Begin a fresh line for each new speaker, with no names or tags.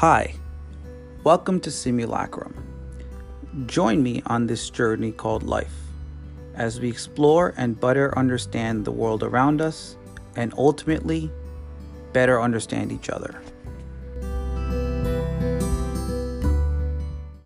Hi, welcome to Simulacrum. Join me on this journey called life as we explore and better understand the world around us and ultimately better understand each other.